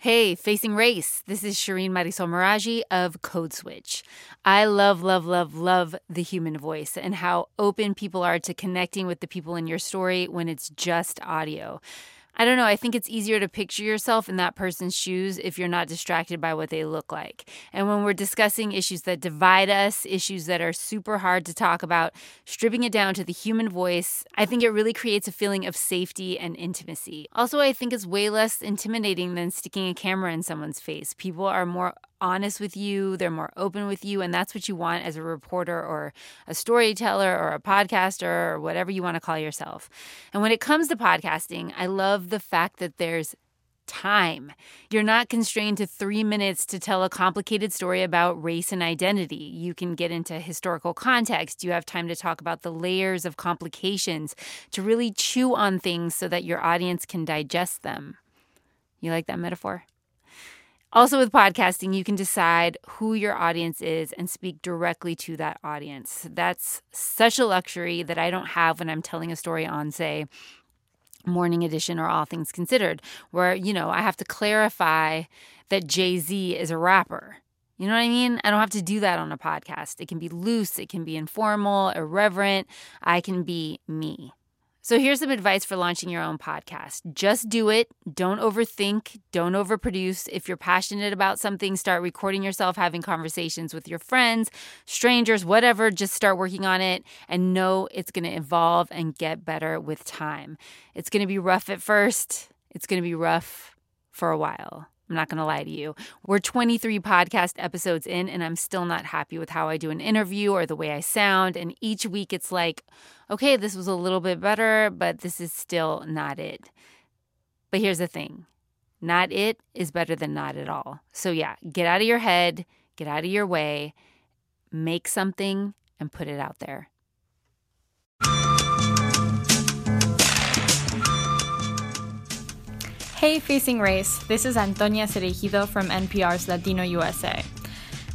Hey, Facing Race. This is Shireen Marisol Meraji of Code Switch. I love, love, love, love the human voice and how open people are to connecting with the people in your story when it's just audio. I don't know. I think it's easier to picture yourself in that person's shoes if you're not distracted by what they look like. And when we're discussing issues that divide us, issues that are super hard to talk about, stripping it down to the human voice, I think it really creates a feeling of safety and intimacy. Also, I think it's way less intimidating than sticking a camera in someone's face. People are more honest with you, they're more open with you, and that's what you want as a reporter or a storyteller or a podcaster or whatever you want to call yourself. And when it comes to podcasting, I love the fact that there's time. You're not constrained to three minutes to tell a complicated story about race and identity. You can get into historical context. You have time to talk about the layers of complications, to really chew on things so that your audience can digest them. You like that metaphor? Also, with podcasting, you can decide who your audience is and speak directly to that audience. That's such a luxury that I don't have when I'm telling a story on, say, Morning Edition or All Things Considered, where, you know, I have to clarify that Jay Z is a rapper. You know what I mean? I don't have to do that on a podcast. It can be loose, it can be informal, irreverent. I can be me. So here's some advice for launching your own podcast. Just do it. Don't overthink. Don't overproduce. If you're passionate about something, start recording yourself having conversations with your friends, strangers, whatever. Just start working on it and know it's going to evolve and get better with time. It's going to be rough at first. It's going to be rough for a while. I'm not going to lie to you. We're 23 podcast episodes in, and I'm still not happy with how I do an interview or the way I sound. And each week it's like, okay, this was a little bit better, but this is still not it. But here's the thing not it is better than not at all. So, yeah, get out of your head, get out of your way, make something, and put it out there. Hey, Facing Race. This is Antonia Cereijido from NPR's Latino USA.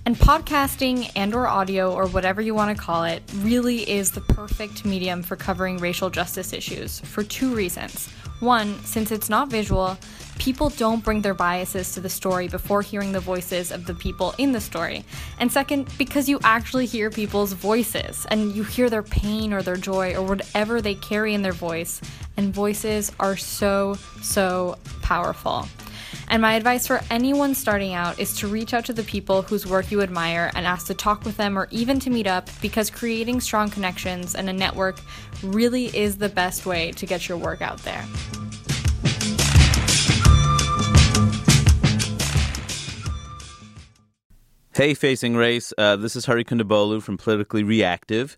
And podcasting and or audio or whatever you want to call it really is the perfect medium for covering racial justice issues for two reasons. One, since it's not visual, people don't bring their biases to the story before hearing the voices of the people in the story. And second, because you actually hear people's voices and you hear their pain or their joy or whatever they carry in their voice. And voices are so, so powerful. And my advice for anyone starting out is to reach out to the people whose work you admire and ask to talk with them or even to meet up because creating strong connections and a network really is the best way to get your work out there. Hey, Facing Race. Uh, this is Hari Kondabolu from Politically Reactive.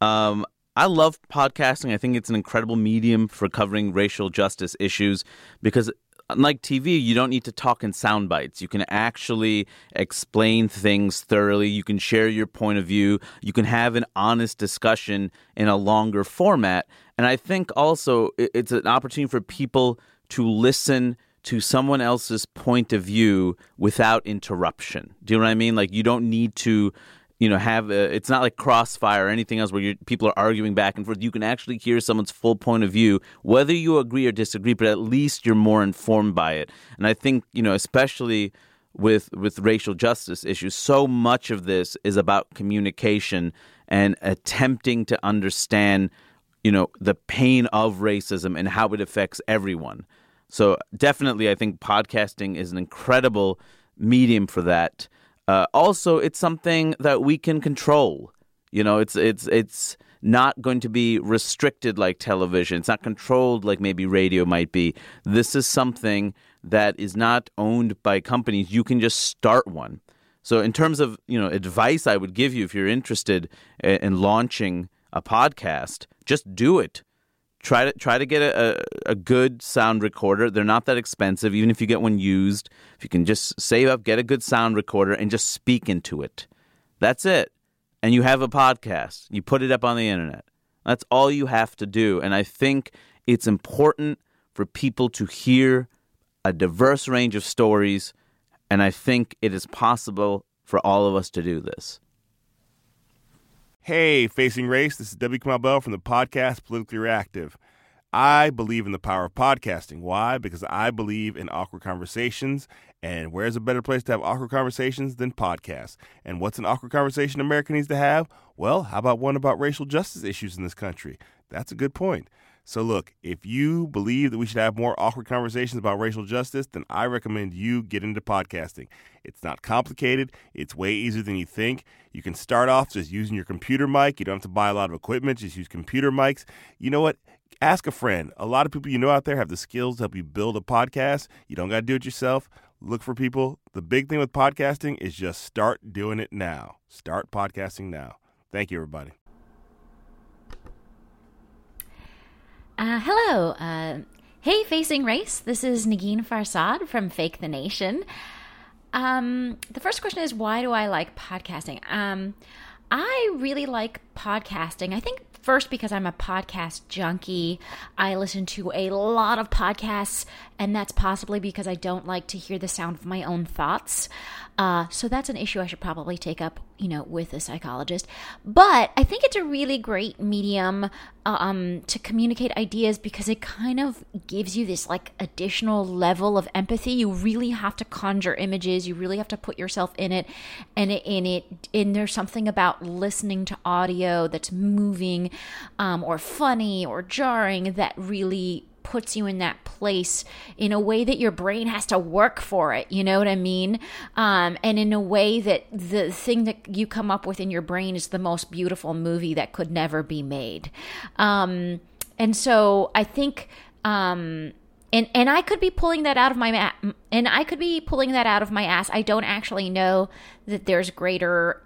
Um, I love podcasting. I think it's an incredible medium for covering racial justice issues because, unlike TV, you don't need to talk in sound bites. You can actually explain things thoroughly. You can share your point of view. You can have an honest discussion in a longer format. And I think also it's an opportunity for people to listen to someone else's point of view without interruption. Do you know what I mean? Like you don't need to, you know, have a, it's not like crossfire or anything else where people are arguing back and forth. You can actually hear someone's full point of view, whether you agree or disagree, but at least you're more informed by it. And I think, you know, especially with with racial justice issues, so much of this is about communication and attempting to understand, you know, the pain of racism and how it affects everyone. So definitely, I think podcasting is an incredible medium for that. Uh, also, it's something that we can control. You know, it's it's it's not going to be restricted like television. It's not controlled like maybe radio might be. This is something that is not owned by companies. You can just start one. So, in terms of you know advice, I would give you if you're interested in launching a podcast, just do it try to try to get a, a, good sound recorder. They're not that expensive, even if you get one used. If you can just save up, get a good sound recorder, and just speak into it. That's it. And you have a podcast. You put it up on the internet. That's all you have to do. And I think it's important for people to hear a diverse range of stories. And I think it is possible for all of us to do this. Hey, Facing Race, this is W. Kamau Bell from the podcast Politically Reactive. I believe in the power of podcasting. Why? Because I believe in awkward conversations. And where's a better place to have awkward conversations than podcasts? And what's an awkward conversation America needs to have? Well, how about one about racial justice issues in this country? That's a good point. So, look, if you believe that we should have more awkward conversations about racial justice, then I recommend you get into podcasting. It's not complicated, it's way easier than you think. You can start off just using your computer mic. You don't have to buy a lot of equipment, just use computer mics. You know what? Ask a friend. A lot of people you know out there have the skills to help you build a podcast. You don't got to do it yourself. Look for people. The big thing with podcasting is just start doing it now. Start podcasting now. Thank you, everybody. Uh, hello. Uh, hey, Facing Race. This is Negin Farsad from Fake the Nation. Um, the first question is why do I like podcasting? Um, I really like podcasting. I think first because I'm a podcast junkie. I listen to a lot of podcasts, and that's possibly because I don't like to hear the sound of my own thoughts. Uh, so that's an issue I should probably take up, you know, with a psychologist. But I think it's a really great medium um, to communicate ideas because it kind of gives you this like additional level of empathy. You really have to conjure images. You really have to put yourself in it, and in it, and there's something about listening to audio that's moving, um, or funny or jarring that really puts you in that place in a way that your brain has to work for it. You know what I mean? Um, and in a way that the thing that you come up with in your brain is the most beautiful movie that could never be made. Um, and so I think. Um, and and I could be pulling that out of my ma- and I could be pulling that out of my ass. I don't actually know that there's greater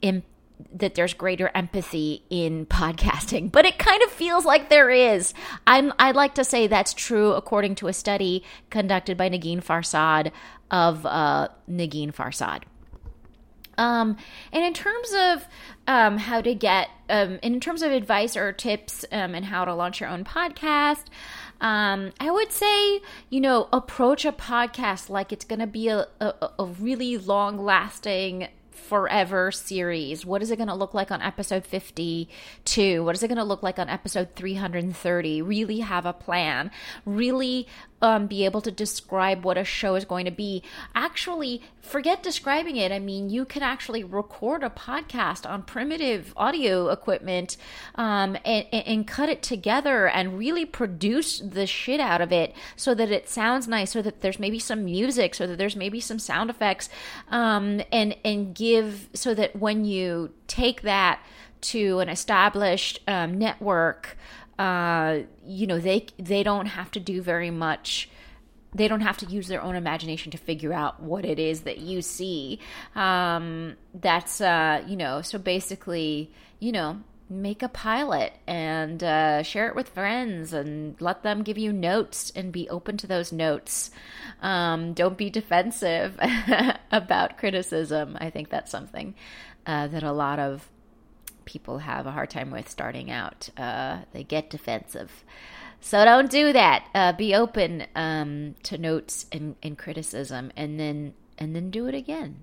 Im- that there's greater empathy in podcasting, but it kind of feels like there is. I'm I'd like to say that's true according to a study conducted by Negin Farsad of uh, Negin Farsad. Um, and in terms of um, how to get, um, in terms of advice or tips um, and how to launch your own podcast, um, I would say, you know, approach a podcast like it's going to be a, a, a really long lasting forever series. What is it going to look like on episode 52? What is it going to look like on episode 330? Really have a plan. Really um, be able to describe what a show is going to be. Actually, forget describing it. I mean, you can actually record a podcast on primitive audio equipment um, and, and cut it together and really produce the shit out of it so that it sounds nice, so that there's maybe some music, so that there's maybe some sound effects, um, and and give so that when you take that to an established um, network uh, you know they they don't have to do very much. They don't have to use their own imagination to figure out what it is that you see. Um, that's uh, you know so basically you know make a pilot and uh, share it with friends and let them give you notes and be open to those notes um, don't be defensive about criticism i think that's something uh, that a lot of people have a hard time with starting out. Uh, they get defensive. So don't do that. Uh, be open um, to notes and, and, criticism, and then and then do it again.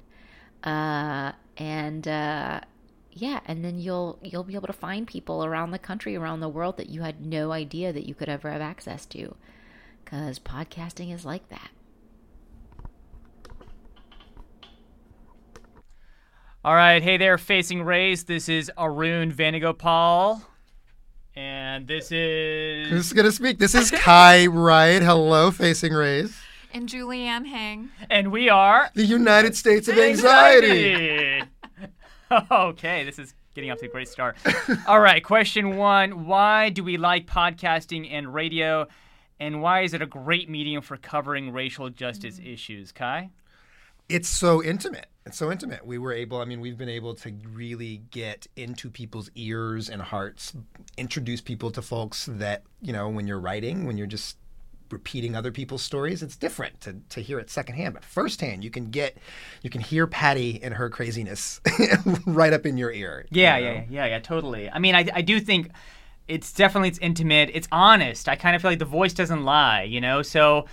Uh, and uh, yeah, and then you'll you'll be able to find people around the country, around the world that you had no idea that you could ever have access to, because podcasting is like that. All right, hey there, facing race. This is Arun Venugopal, and this is who's gonna speak? This is Kai Wright. Hello, facing race. And Julianne Hing. And we are the United States of Anxiety. okay, this is getting off to a great start. All right, question one: Why do we like podcasting and radio, and why is it a great medium for covering racial justice mm-hmm. issues? Kai. It's so intimate it's so intimate. We were able, I mean, we've been able to really get into people's ears and hearts, introduce people to folks that, you know, when you're writing, when you're just repeating other people's stories, it's different to, to hear it secondhand. But firsthand, you can get, you can hear Patty and her craziness right up in your ear. Yeah, you know? yeah, yeah, yeah, totally. I mean, I, I do think it's definitely, it's intimate. It's honest. I kind of feel like the voice doesn't lie, you know? So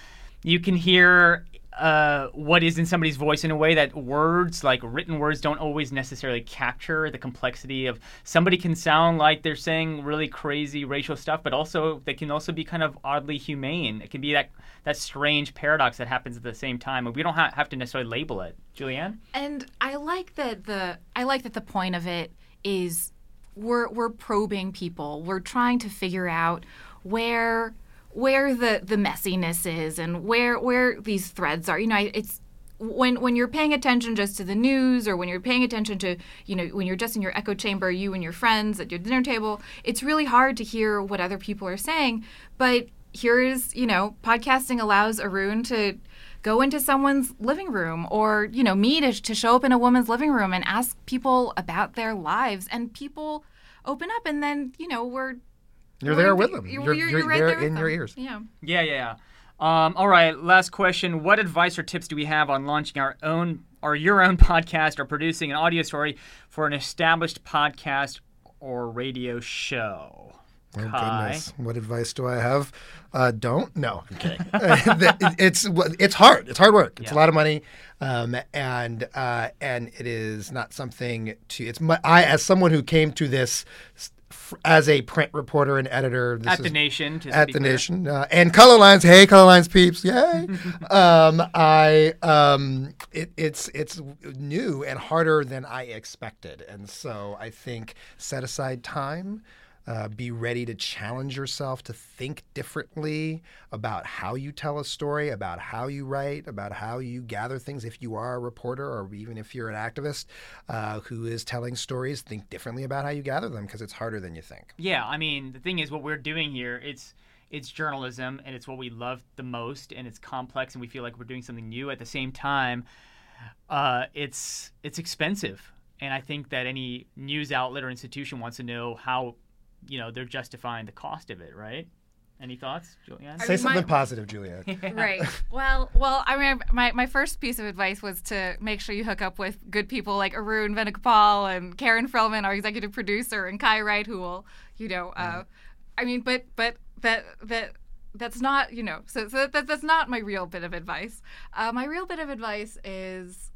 you can hear uh, what is in somebody's voice in a way that words, like written words, don't always necessarily capture the complexity of. Somebody can sound like they're saying really crazy racial stuff, but also they can also be kind of oddly humane. It can be that that strange paradox that happens at the same time, and we don't ha- have to necessarily label it. Julianne. And I like that the I like that the point of it is we're we're probing people. We're trying to figure out where where the the messiness is and where where these threads are. You know, it's when when you're paying attention just to the news or when you're paying attention to you know when you're just in your echo chamber you and your friends at your dinner table it's really hard to hear what other people are saying but here is you know podcasting allows arun to go into someone's living room or you know me to, to show up in a woman's living room and ask people about their lives and people open up and then you know we're You're we're- there with them. you're- You're, you're- you're you're right there there with in your ears. yeah Yeah, yeah, yeah. Um, all right, last question. What advice or tips do we have on launching our own or your own podcast or producing an audio story for an established podcast or radio show? Oh Kai? goodness! What advice do I have? Uh, don't. No, I'm it's it's hard. It's hard work. It's a lot of money, um, and uh, and it is not something to. It's my, I as someone who came to this s- f- as a print reporter and editor. This At the Nation. to at the clear. nation uh, and Colorlines hey Colorlines peeps yay um, i um, it, it's it's new and harder than i expected and so i think set aside time uh, be ready to challenge yourself to think differently about how you tell a story, about how you write, about how you gather things. If you are a reporter or even if you're an activist uh, who is telling stories, think differently about how you gather them because it's harder than you think. Yeah, I mean, the thing is, what we're doing here, it's it's journalism, and it's what we love the most, and it's complex, and we feel like we're doing something new. At the same time, uh, it's it's expensive, and I think that any news outlet or institution wants to know how, you know, they're justifying the cost of it, right? Any thoughts, Julianne? Say mean, something my- positive, Julia. Right. Well, well, I mean, my, my first piece of advice was to make sure you hook up with good people like Arun Venugopal and Karen Frillmann, our executive producer, and Kai Wright, who will, you know, uh, I mean, but but that that that's not, you know, so so that, that's not my real bit of advice. Uh, my real bit of advice is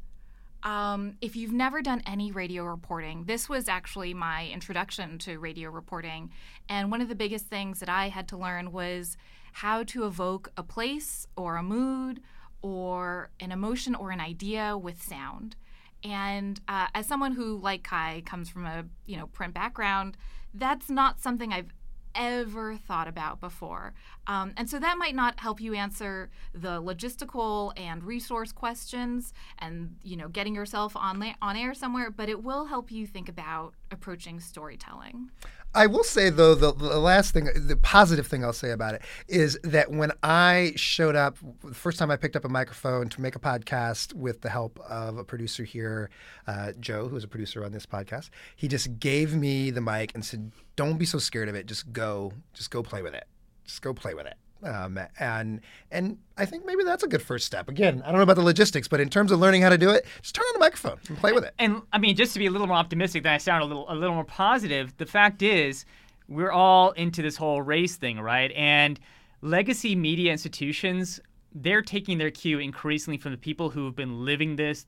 um, if you've never done any radio reporting, this was actually my introduction to radio reporting. And one of the biggest things that I had to learn was how to evoke a place or a mood or an emotion or an idea with sound. And uh, as someone who, like Kai, comes from a you know print background, that's not something I've ever thought about before. Um, and so that might not help you answer the logistical and resource questions and you know getting yourself on la- on air somewhere, but it will help you think about approaching storytelling. I will say though the, the last thing, the positive thing I'll say about it is that when I showed up, the first time I picked up a microphone to make a podcast with the help of a producer here, uh, Joe, who is a producer on this podcast, he just gave me the mic and said, "Don't be so scared of it. Just go, just go play with it. Just go play with it." Um, and and I think maybe that's a good first step. Again, I don't know about the logistics, but in terms of learning how to do it, just turn on the microphone and play with it. And I mean, just to be a little more optimistic, than I sound a little a little more positive. The fact is, we're all into this whole race thing, right? And legacy media institutions, they're taking their cue increasingly from the people who have been living this.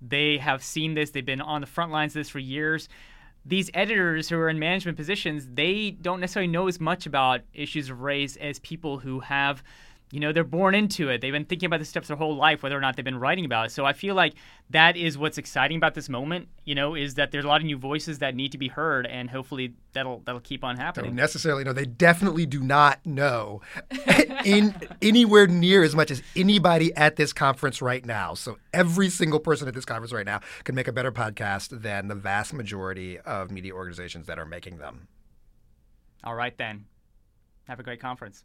They have seen this. They've been on the front lines of this for years. These editors who are in management positions, they don't necessarily know as much about issues of race as people who have you know they're born into it they've been thinking about the steps their whole life whether or not they've been writing about it so i feel like that is what's exciting about this moment you know is that there's a lot of new voices that need to be heard and hopefully that'll that'll keep on don't happening necessarily know. They definitely do not know in anywhere near as much as anybody at this conference right now. So every single person at this conference right now can make a better podcast than the vast majority of media organizations that are making them. all right then have a great conference